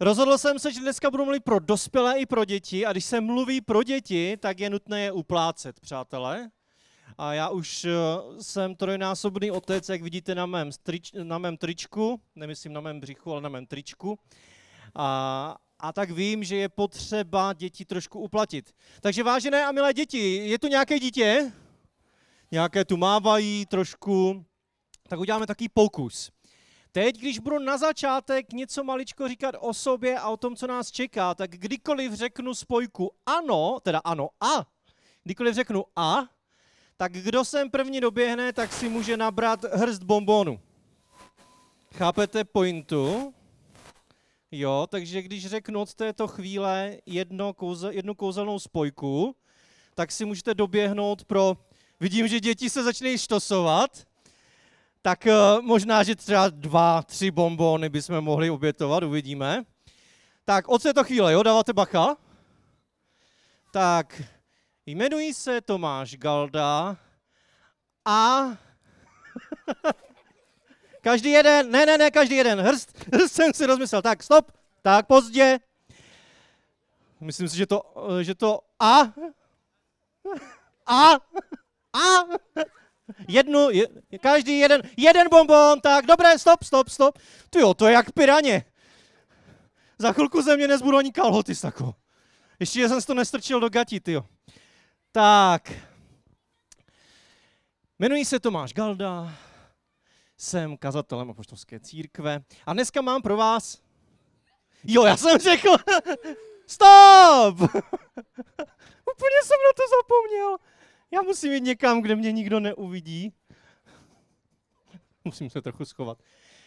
Rozhodl jsem se, že dneska budu mluvit pro dospělé i pro děti a když se mluví pro děti, tak je nutné je uplácet, přátelé. A já už eh, jsem trojnásobný otec, jak vidíte na mém, strič, na mém tričku, nemyslím na mém břichu, ale na mém tričku. A, a tak vím, že je potřeba děti trošku uplatit. Takže vážené a milé děti, je tu nějaké dítě? Nějaké tu mávají trošku. Tak uděláme takový pokus. Teď, když budu na začátek něco maličko říkat o sobě a o tom, co nás čeká, tak kdykoliv řeknu spojku ano, teda ano a, kdykoliv řeknu a, tak kdo sem první doběhne, tak si může nabrat hrst bombonu. Chápete pointu? Jo, takže když řeknu od této chvíle jedno kouze, jednu kouzelnou spojku, tak si můžete doběhnout pro... Vidím, že děti se začínají štosovat, tak uh, možná, že třeba dva, tři bombony bychom mohli obětovat, uvidíme. Tak od této chvíle, jo, dáváte bacha? Tak, jmenuji se Tomáš Galda a... každý jeden, ne, ne, ne, každý jeden, hrst, hrst jsem si rozmyslel. Tak, stop, tak, pozdě. Myslím si, že to, eh, že to a... A... A... Jednu, je, každý jeden, jeden bonbon, tak, dobré, stop, stop, stop. Ty jo, to je jak piraně. Za chvilku ze mě nezbudu ani kalhoty, sako. Ještě jsem si to nestrčil do gatí, ty jo. Tak. Jmenuji se Tomáš Galda, jsem kazatelem apoštolské církve a dneska mám pro vás... Jo, já jsem řekl... Stop! Úplně jsem na to zapomněl. Já musím jít někam, kde mě nikdo neuvidí. Musím se trochu schovat.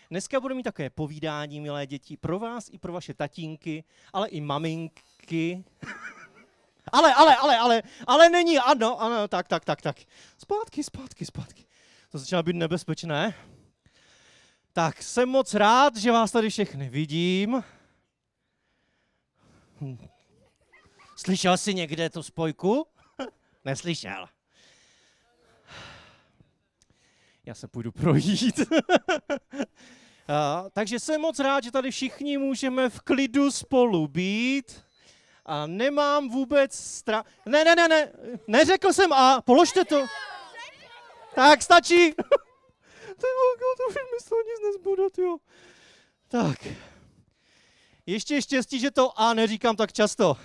Dneska budu mít takové povídání, milé děti, pro vás i pro vaše tatínky, ale i maminky. ale, ale, ale, ale, ale není, ano, ano, tak, tak, tak, tak. Zpátky, zpátky, zpátky. To začíná být nebezpečné. Tak, jsem moc rád, že vás tady všechny vidím. Hm. Slyšel jsi někde tu spojku? Neslyšel. Já se půjdu projít. A, takže jsem moc rád, že tady všichni můžeme v klidu spolu být. A nemám vůbec stra... Ne, ne, ne, ne, neřekl jsem A, položte to. Tak, stačí. Ty volko, to už toho nic nezbude, jo. Tak. Ještě štěstí, že to A neříkám tak často.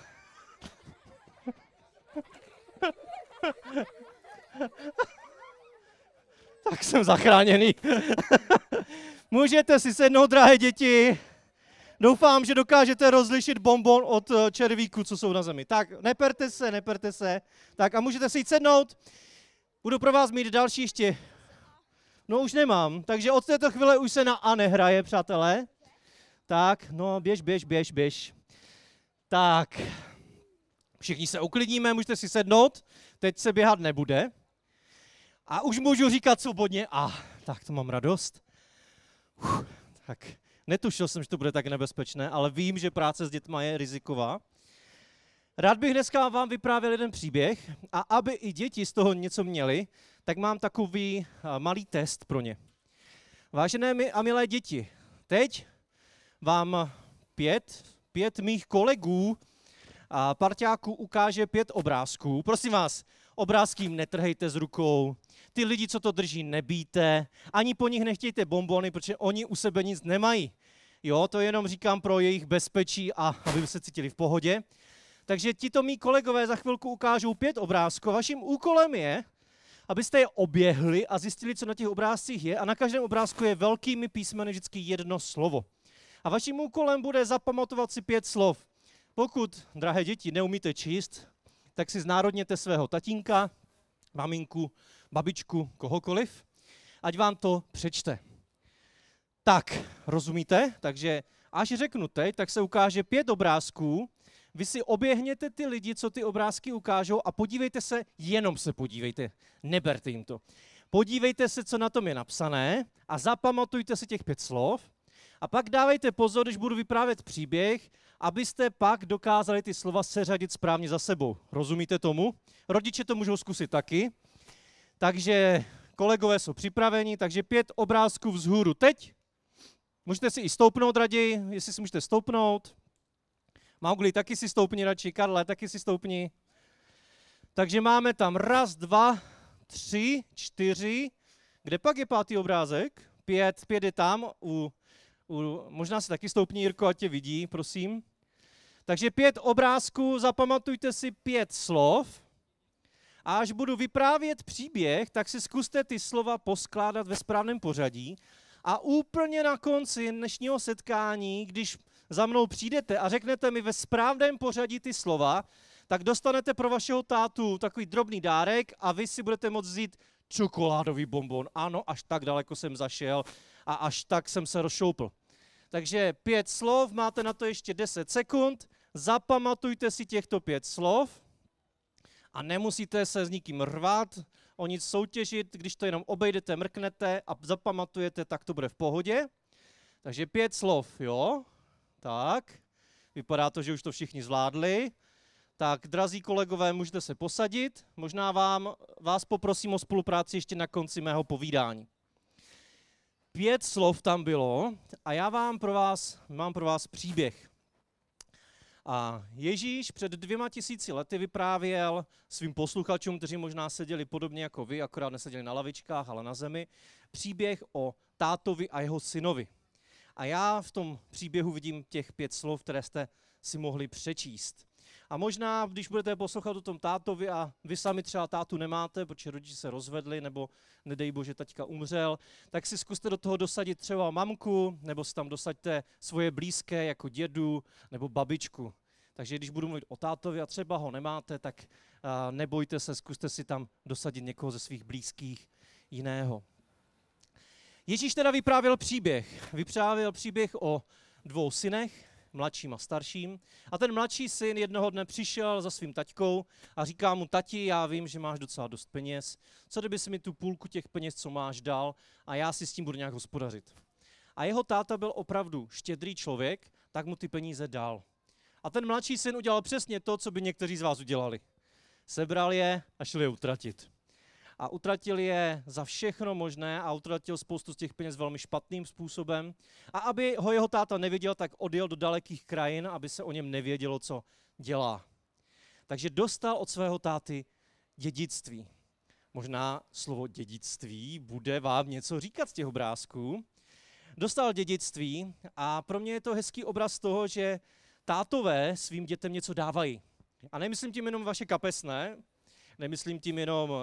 tak jsem zachráněný. Můžete si sednout, drahé děti. Doufám, že dokážete rozlišit bonbon od eh, červíků, co jsou na zemi. Tak, neperte se, neperte se. Tak a můžete si jít sednout. Budu pro vás mít další ještě. No už nemám, takže od této chvíle už se na A nehraje, přátelé. Tak, no běž, běž, běž, běž. Tak, všichni se uklidníme, můžete si sednout. Teď se běhat nebude. A už můžu říkat svobodně, a ah, tak to mám radost. Uf, tak netušil jsem, že to bude tak nebezpečné, ale vím, že práce s dětma je riziková. Rád bych dneska vám vyprávěl jeden příběh a aby i děti z toho něco měli, tak mám takový malý test pro ně. Vážené a milé děti, teď vám pět, pět mých kolegů a parťáků ukáže pět obrázků. Prosím vás, obrázky netrhejte z rukou, ty lidi, co to drží, nebíte, ani po nich nechtějte bombony, protože oni u sebe nic nemají. Jo, to jenom říkám pro jejich bezpečí a aby se cítili v pohodě. Takže tito mý kolegové za chvilku ukážou pět obrázků. Vaším úkolem je, abyste je oběhli a zjistili, co na těch obrázcích je. A na každém obrázku je velkými písmeny vždycky jedno slovo. A vaším úkolem bude zapamatovat si pět slov. Pokud, drahé děti, neumíte číst, tak si znárodněte svého tatínka, maminku, babičku, kohokoliv, ať vám to přečte. Tak, rozumíte? Takže až řeknu teď, tak se ukáže pět obrázků, vy si oběhněte ty lidi, co ty obrázky ukážou a podívejte se, jenom se podívejte, neberte jim to. Podívejte se, co na tom je napsané a zapamatujte si těch pět slov a pak dávejte pozor, když budu vyprávět příběh, abyste pak dokázali ty slova seřadit správně za sebou. Rozumíte tomu? Rodiče to můžou zkusit taky. Takže kolegové jsou připraveni, takže pět obrázků vzhůru teď. Můžete si i stoupnout raději, jestli si můžete stoupnout. Maugli, taky si stoupni radši, Karle, taky si stoupni. Takže máme tam raz, dva, tři, čtyři. Kde pak je pátý obrázek? Pět, pět je tam. U, u, možná si taky stoupni, Jirko, ať tě vidí, prosím. Takže pět obrázků, zapamatujte si pět slov. A až budu vyprávět příběh, tak si zkuste ty slova poskládat ve správném pořadí. A úplně na konci dnešního setkání, když za mnou přijdete a řeknete mi ve správném pořadí ty slova, tak dostanete pro vašeho tátu takový drobný dárek a vy si budete moct vzít čokoládový bonbon. Ano, až tak daleko jsem zašel a až tak jsem se rozšoupl. Takže pět slov, máte na to ještě 10 sekund, zapamatujte si těchto pět slov a nemusíte se s nikým rvat, o nic soutěžit, když to jenom obejdete, mrknete a zapamatujete, tak to bude v pohodě. Takže pět slov, jo? Tak, vypadá to, že už to všichni zvládli. Tak, drazí kolegové, můžete se posadit. Možná vám, vás poprosím o spolupráci ještě na konci mého povídání. Pět slov tam bylo a já vám pro vás, mám pro vás příběh. A Ježíš před dvěma tisíci lety vyprávěl svým posluchačům, kteří možná seděli podobně jako vy, akorát neseděli na lavičkách, ale na zemi, příběh o tátovi a jeho synovi. A já v tom příběhu vidím těch pět slov, které jste si mohli přečíst. A možná, když budete poslouchat o tom tátovi a vy sami třeba tátu nemáte, protože rodiče se rozvedli, nebo nedej bože, taťka umřel, tak si zkuste do toho dosadit třeba mamku, nebo si tam dosaďte svoje blízké jako dědu nebo babičku. Takže když budu mluvit o tátovi a třeba ho nemáte, tak nebojte se, zkuste si tam dosadit někoho ze svých blízkých jiného. Ježíš teda vyprávěl příběh. Vyprávěl příběh o dvou synech, mladším a starším. A ten mladší syn jednoho dne přišel za svým taťkou a říká mu, tati, já vím, že máš docela dost peněz, co kdyby si mi tu půlku těch peněz, co máš, dal a já si s tím budu nějak hospodařit. A jeho táta byl opravdu štědrý člověk, tak mu ty peníze dal. A ten mladší syn udělal přesně to, co by někteří z vás udělali. Sebral je a šel je utratit a utratil je za všechno možné a utratil spoustu z těch peněz velmi špatným způsobem. A aby ho jeho táta nevěděl, tak odjel do dalekých krajin, aby se o něm nevědělo, co dělá. Takže dostal od svého táty dědictví. Možná slovo dědictví bude vám něco říkat z těch obrázků. Dostal dědictví a pro mě je to hezký obraz toho, že tátové svým dětem něco dávají. A nemyslím tím jenom vaše kapesné, nemyslím tím jenom uh,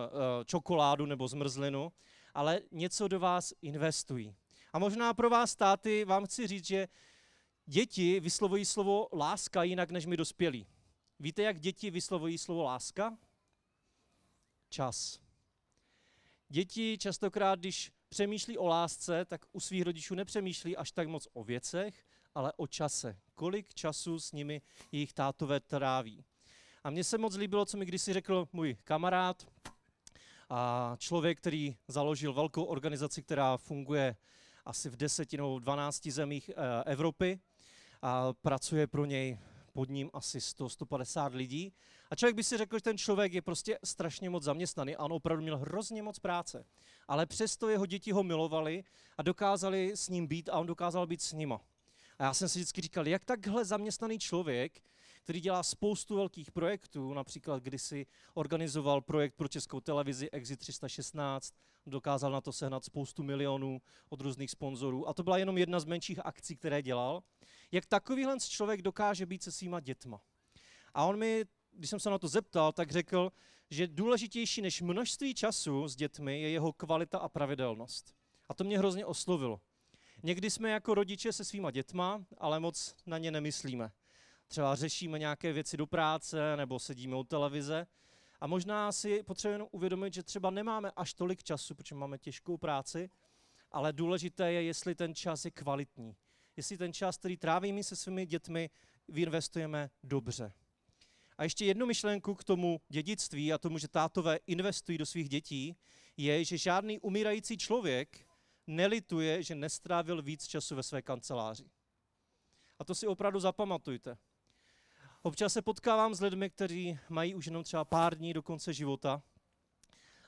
čokoládu nebo zmrzlinu, ale něco do vás investují. A možná pro vás státy vám chci říct, že děti vyslovují slovo láska jinak než my dospělí. Víte, jak děti vyslovují slovo láska? Čas. Děti častokrát, když přemýšlí o lásce, tak u svých rodičů nepřemýšlí až tak moc o věcech, ale o čase. Kolik času s nimi jejich tátové tráví. A mně se moc líbilo, co mi kdysi řekl můj kamarád, a člověk, který založil velkou organizaci, která funguje asi v deseti nebo 12 zemích e, Evropy a pracuje pro něj pod ním asi 100-150 lidí. A člověk by si řekl, že ten člověk je prostě strašně moc zaměstnaný a on opravdu měl hrozně moc práce. Ale přesto jeho děti ho milovali a dokázali s ním být a on dokázal být s nima. A já jsem si vždycky říkal, jak takhle zaměstnaný člověk který dělá spoustu velkých projektů, například kdysi organizoval projekt pro českou televizi Exit 316, dokázal na to sehnat spoustu milionů od různých sponzorů a to byla jenom jedna z menších akcí, které dělal. Jak takovýhle člověk dokáže být se svýma dětma. A on mi, když jsem se na to zeptal, tak řekl, že důležitější než množství času s dětmi je jeho kvalita a pravidelnost. A to mě hrozně oslovilo. Někdy jsme jako rodiče se svýma dětma, ale moc na ně nemyslíme třeba řešíme nějaké věci do práce nebo sedíme u televize. A možná si potřebujeme uvědomit, že třeba nemáme až tolik času, protože máme těžkou práci, ale důležité je, jestli ten čas je kvalitní. Jestli ten čas, který trávíme se svými dětmi, vyinvestujeme dobře. A ještě jednu myšlenku k tomu dědictví a tomu, že tátové investují do svých dětí, je, že žádný umírající člověk nelituje, že nestrávil víc času ve své kanceláři. A to si opravdu zapamatujte. Občas se potkávám s lidmi, kteří mají už jenom třeba pár dní do konce života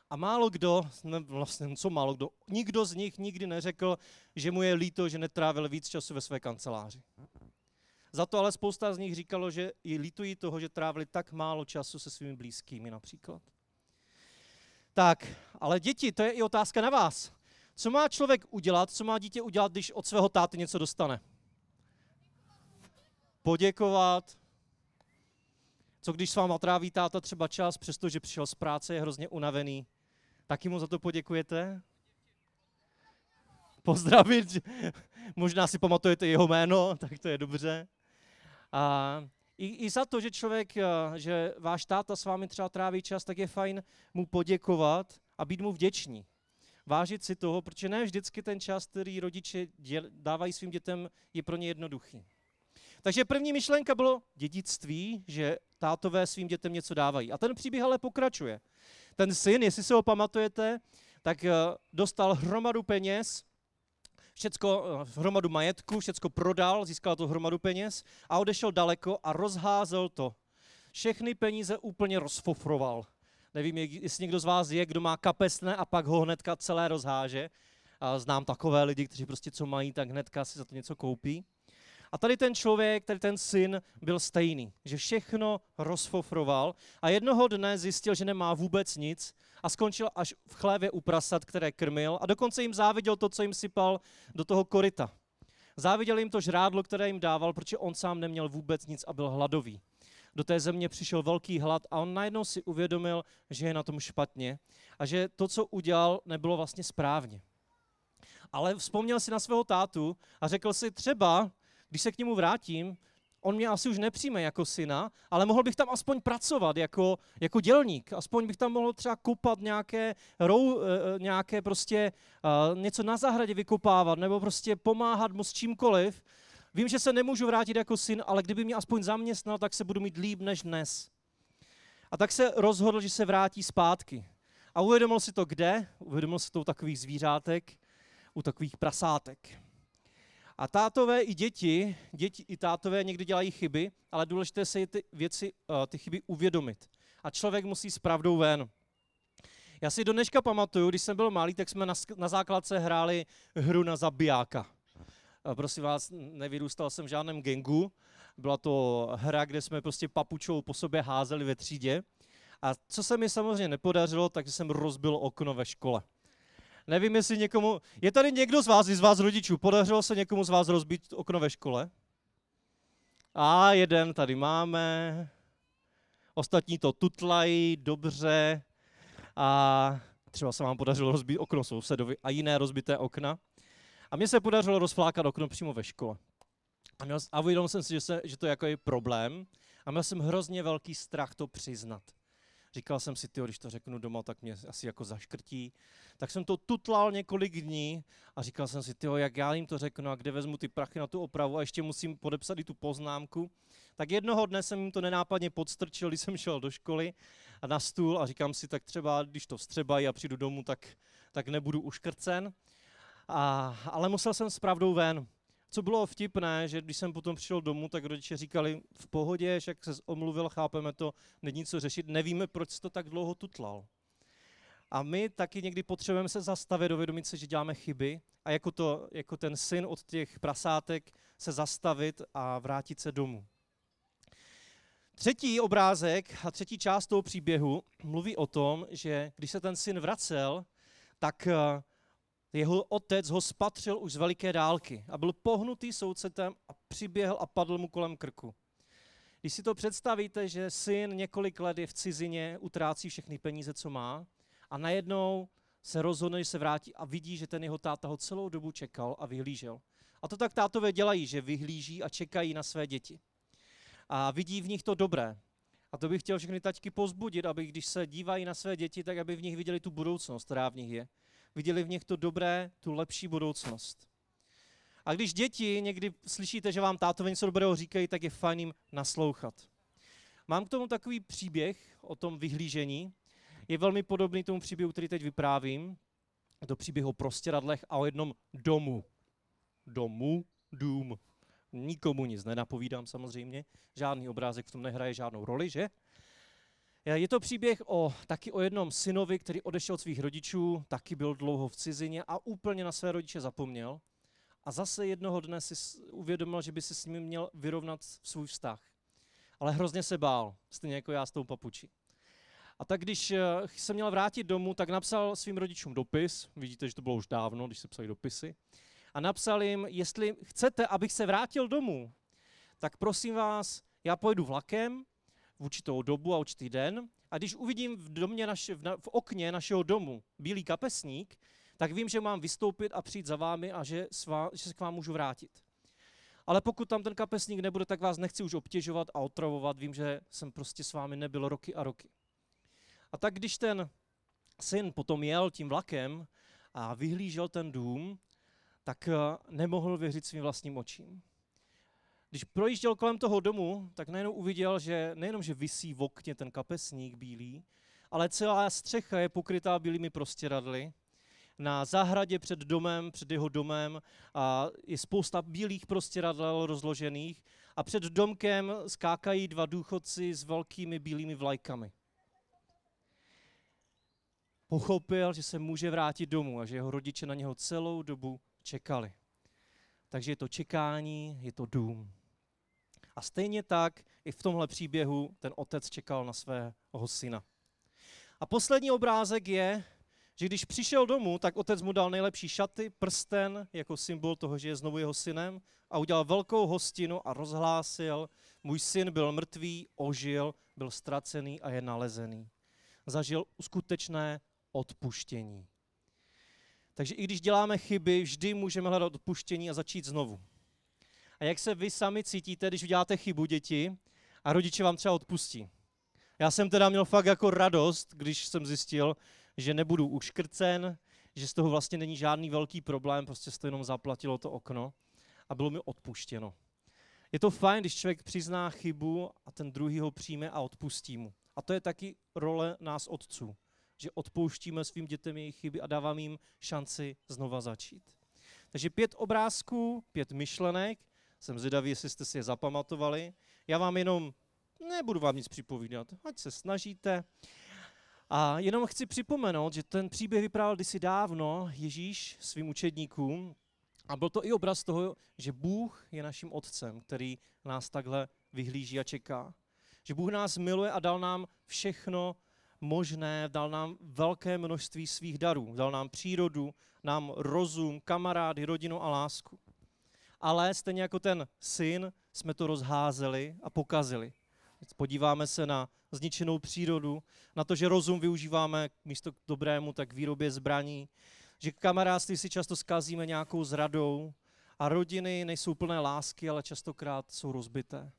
A málo kdo, ne, vlastně co málo kdo, nikdo z nich nikdy neřekl, že mu je líto, že netrávil víc času ve své kanceláři. Za to ale spousta z nich říkalo, že i lítují toho, že trávili tak málo času se svými blízkými například. Tak, ale děti, to je i otázka na vás. Co má člověk udělat, co má dítě udělat, když od svého táty něco dostane? Poděkovat. Co když s váma tráví táta třeba čas, přestože přišel z práce, je hrozně unavený, taky mu za to poděkujete? Pozdravit, možná si pamatujete jeho jméno, tak to je dobře. A i, I za to, že člověk, eh, že váš táta s vámi třeba tráví čas, tak je fajn mu poděkovat a být mu vděční. Vážit si toho, protože ne vždycky ten čas, který rodiče děl, dávají svým dětem, je pro ně jednoduchý. Takže první myšlenka bylo dědictví, že tátové svým dětem něco dávají. A ten příběh ale pokračuje. Ten syn, jestli se ho pamatujete, tak eh, dostal hromadu peněz, všecko, eh, hromadu majetku, všecko prodal, získal to hromadu peněz a odešel daleko a rozházel to. Všechny peníze úplně rozfofroval. Nevím, jestli někdo z vás je, kdo má kapesné a pak ho hnedka celé rozháže. Znám takové lidi, kteří prostě co mají, tak hnedka si za to něco koupí. A tady ten člověk, tady ten syn byl stejný, že všechno rozfofroval a jednoho dne zjistil, že nemá vůbec nic a skončil až v chlévě u prasat, které krmil a dokonce jim záviděl to, co jim sypal do toho koryta. Záviděl jim to žrádlo, které jim dával, protože on sám neměl vůbec nic a byl hladový. Do té země přišel velký hlad a on najednou si uvědomil, že je na tom špatně a že to, co udělal, nebylo vlastně správně. Ale vzpomněl si na svého tátu a řekl si, třeba když se k němu vrátím, on mě asi už nepřijme jako syna, ale mohl bych tam aspoň pracovat jako, jako dělník. Aspoň bych tam mohl třeba kopat nějaké, rou, eh, eh, nějaké prostě uh, něco na zahradě vykopávat, nebo prostě pomáhat mu s čímkoliv. Vím, že se nemůžu vrátit jako syn, ale kdyby mě aspoň zaměstnal, tak se budu mít líp než dnes. A tak se rozhodl, že se vrátí zpátky. A uvědomil si to kde? Uvědomil si to u takových zvířátek, u takových prasátek. A tátové i děti, děti i tátové někdy dělají chyby, ale důležité se je ty věci, eh, ty chyby uvědomit. A člověk musí s pravdou ven. Já si do dneška pamatuju, když jsem byl malý, tak jsme na, základce hráli hru na zabijáka. Eh, prosím vás, nevyrůstal jsem v žádném gengu. Byla to hra, kde jsme prostě papučou po sobě házeli ve třídě. A co se mi samozřejmě nepodařilo, tak jsem rozbil okno ve škole. Nevím, jestli někomu... Je tady někdo z vás, z vás rodičů, podařilo se někomu z vás rozbít okno ve škole? A jeden tady máme. Ostatní to tutlají, dobře. A třeba se vám podařilo rozbít okno sousedovi a jiné rozbité okna. A mně se podařilo rozflákat okno přímo ve škole. A, měl, a uvědomil jsem si, že, se, že to je jako je problém. A měl jsem hrozně velký strach to přiznat. Říkal jsem si, ty, když to řeknu doma, tak mě asi jako zaškrtí. Tak jsem to tutlal několik dní a říkal jsem si, ty, jak já jim to řeknu a kde vezmu ty prachy na tu opravu a ještě musím podepsat i tu poznámku. Tak jednoho dne jsem jim to nenápadně podstrčil, když jsem šel do školy a na stůl a říkám si, tak třeba, když to vstřebají a přijdu domů, tak, tak nebudu uškrcen. A, ale musel jsem s pravdou ven. Co bylo vtipné, že když jsem potom přišel domů, tak rodiče říkali, v pohodě, jak se omluvil, chápeme to, není co řešit, nevíme, proč jsi to tak dlouho tutlal. A my taky někdy potřebujeme se zastavit, dovědomit se, že děláme chyby a jako, to, jako ten syn od těch prasátek se zastavit a vrátit se domů. Třetí obrázek a třetí část toho příběhu mluví o tom, že když se ten syn vracel, tak eh, jeho otec ho spatřil už z veliké dálky a byl pohnutý soucetem a přiběhl a padl mu kolem krku. Když si to představíte, že syn několik let je v cizině, utrácí všechny peníze, co má, a najednou se rozhodne, že se vrátí a vidí, že ten jeho táta ho celou dobu čekal a vyhlížel. A to tak tátové dělají, že vyhlíží a čekají na své děti. A vidí v nich to dobré. A to bych chtěl všechny taťky pozbudit, aby když se dívají na své děti, tak aby v nich viděli tu budoucnost, která v nich je viděli v nich to dobré, tu lepší budoucnost. A když děti někdy slyšíte, že vám tátovi něco dobrého říkají, tak je fajn jim naslouchat. Mám k tomu takový příběh o tom vyhlížení. Je velmi podobný tomu příběhu, který teď vyprávím. Je to příběh o prostěradlech a o jednom domu. Domu, dům. Nikomu nic nenapovídám samozřejmě. Žádný obrázek v tom nehraje žádnou roli, že? Je to příběh o, taky o jednom synovi, který odešel od svých rodičů, taky byl dlouho v cizině a úplně na své rodiče zapomněl. A zase jednoho dne si uvědomil, že by si s nimi měl vyrovnat svůj vztah. Ale hrozně se bál, stejně jako já s tou papučí. A tak když eh, se měl vrátit domů, tak napsal svým rodičům dopis. Vidíte, že to bylo už dávno, když se psali dopisy. A napsal jim, jestli chcete, abych se vrátil domů, tak prosím vás, já pojedu vlakem v určitou dobu a určitý den a když uvidím v, domě naše, v, na, v okně našeho domu bílý kapesník, tak vím, že mám vystoupit a přijít za vámi a že, svá, že se k vám můžu vrátit. Ale pokud tam ten kapesník nebude, tak vás nechci už obtěžovat a otravovat. Vím, že jsem prostě s vámi nebyl roky a roky. A tak když ten syn potom jel tím vlakem a vyhlížel ten dům, tak eh, nemohl věřit svým vlastním očím. Když projížděl kolem toho domu, tak najednou uviděl, že nejenom, že visí v okně ten kapesník bílý, ale celá střecha je pokrytá bílými prostěradly. Na zahradě před domem, před jeho domem a je spousta bílých prostěradel rozložených a před domkem skákají dva důchodci s velkými bílými vlajkami. Pochopil, že se může vrátit domů a že jeho rodiče na něho celou dobu čekali. Takže je to čekání, je to dům. A stejně tak i v tomhle příběhu ten otec čekal na svého syna. A poslední obrázek je, že když přišel domů, tak otec mu dal nejlepší šaty, prsten jako symbol toho, že je znovu jeho synem a udělal velkou hostinu a rozhlásil, můj syn byl mrtvý, ožil, byl ztracený a je nalezený. Zažil skutečné odpuštění. Takže i když děláme chyby, vždy můžeme hledat odpuštění a začít znovu. A jak se vy sami cítíte, když uděláte chybu, děti, a rodiče vám třeba odpustí? Já jsem teda měl fakt jako radost, když jsem zjistil, že nebudu uškrcen, že z toho vlastně není žádný velký problém, prostě se to jenom zaplatilo to okno a bylo mi odpuštěno. Je to fajn, když člověk přizná chybu a ten druhý ho přijme a odpustí mu. A to je taky role nás otců, že odpouštíme svým dětem jejich chyby a dáváme jim šanci znova začít. Takže pět obrázků, pět myšlenek, jsem zvědavý, jestli jste si je zapamatovali. Já vám jenom nebudu vám nic připovídat, ať se snažíte. A jenom chci připomenout, že ten příběh vyprávěl kdysi dávno Ježíš svým učedníkům a byl to i obraz toho, že Bůh je naším otcem, který nás takhle vyhlíží a čeká. Že Bůh nás miluje a dal nám všechno možné, dal nám velké množství svých darů. Dal nám přírodu, nám rozum, kamarády, rodinu a lásku ale stejně jako ten syn jsme to rozházeli a pokazili. Podíváme se na zničenou přírodu, na to, že rozum využíváme místo k dobrému, tak k výrobě zbraní, že kamarádství si často zkazíme nějakou zradou a rodiny nejsou plné lásky, ale častokrát jsou rozbité.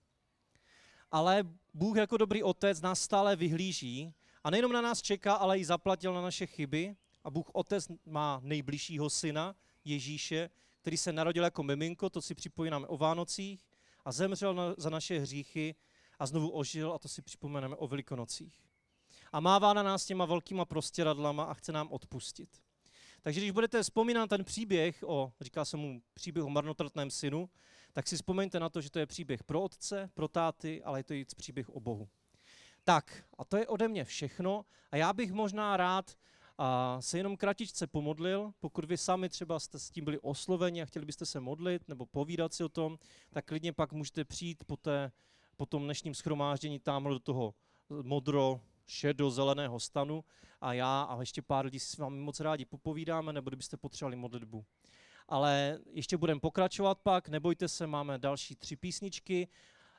Ale Bůh jako dobrý otec nás stále vyhlíží a nejenom na nás čeká, ale i zaplatil na naše chyby. A Bůh otec má nejbližšího syna, Ježíše, který se narodil jako miminko, to si připomínáme o Vánocích, a zemřel na, za naše hříchy a znovu ožil, a to si připomeneme o Velikonocích. A mává na nás těma velkýma prostěradlama a chce nám odpustit. Takže když budete vzpomínat ten příběh o, říká se mu příběh o marnotratném synu, tak si vzpomeňte na to, že to je příběh pro otce, pro táty, ale je to i příběh o Bohu. Tak, a to je ode mě všechno. A já bych možná rád a se jenom kratičce pomodlil. Pokud vy sami třeba jste s tím byli osloveni a chtěli byste se modlit nebo povídat si o tom, tak klidně pak můžete přijít po, té, po tom dnešním schromáždění tamhle do toho modro, šedo, zeleného stanu a já a ještě pár lidí si s vámi moc rádi popovídáme, nebo kdybyste potřebovali modlitbu. Ale ještě budeme pokračovat pak, nebojte se, máme další tři písničky,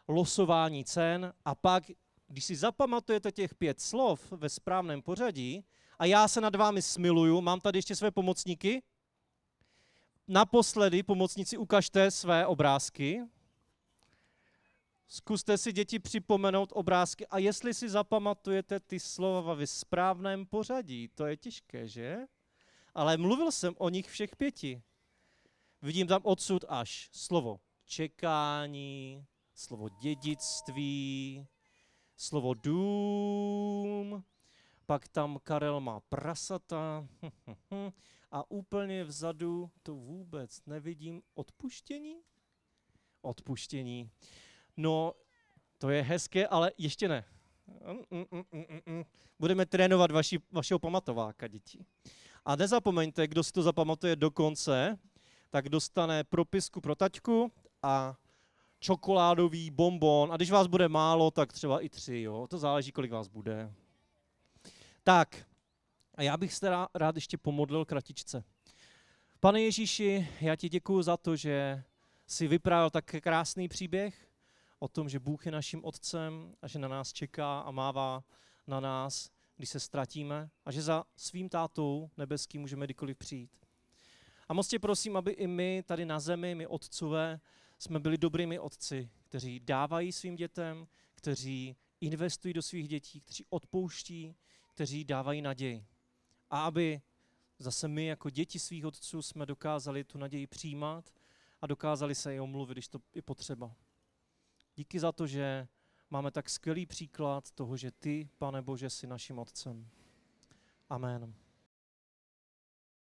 losování cen a pak, když si zapamatujete těch pět slov ve správném pořadí, a já se nad vámi smiluju. Mám tady ještě své pomocníky. Naposledy, pomocníci, ukažte své obrázky. Zkuste si děti připomenout obrázky a jestli si zapamatujete ty slova ve správném pořadí, to je těžké, že? Ale mluvil jsem o nich všech pěti. Vidím tam odsud až slovo čekání, slovo dědictví, slovo dům, pak tam Karel má prasata a úplně vzadu to vůbec nevidím. Odpuštění? Odpuštění. No, to je hezké, ale ještě ne. Mm, mm, mm. Budeme trénovat vaši, vašeho pamatováka, děti. A nezapomeňte, kdo si to zapamatuje do konce, tak dostane propisku pro taťku a čokoládový bonbon. A když vás bude málo, tak třeba i tři, jo? To záleží, kolik vás bude. Tak, a já bych se rá- rád ještě pomodlil kratičce. Pane Ježíši, já ti děkuji za to, že jsi vyprávěl tak krásný příběh o tom, že Bůh je naším otcem a že na nás čeká a mává na nás, když se ztratíme a že za svým tátou nebeským můžeme kdykoliv přijít. A moc tě prosím, aby i my tady na zemi, my otcové, jsme byli dobrými otci, kteří dávají svým dětem, kteří investují do svých dětí, kteří odpouští, kteří dávají naději. A aby zase my jako děti svých otců jsme dokázali tu naději přijímat a dokázali se i omluvit, když to je potřeba. Díky za to, že máme tak skvělý příklad toho, že ty, pane Bože, jsi naším otcem. Amen.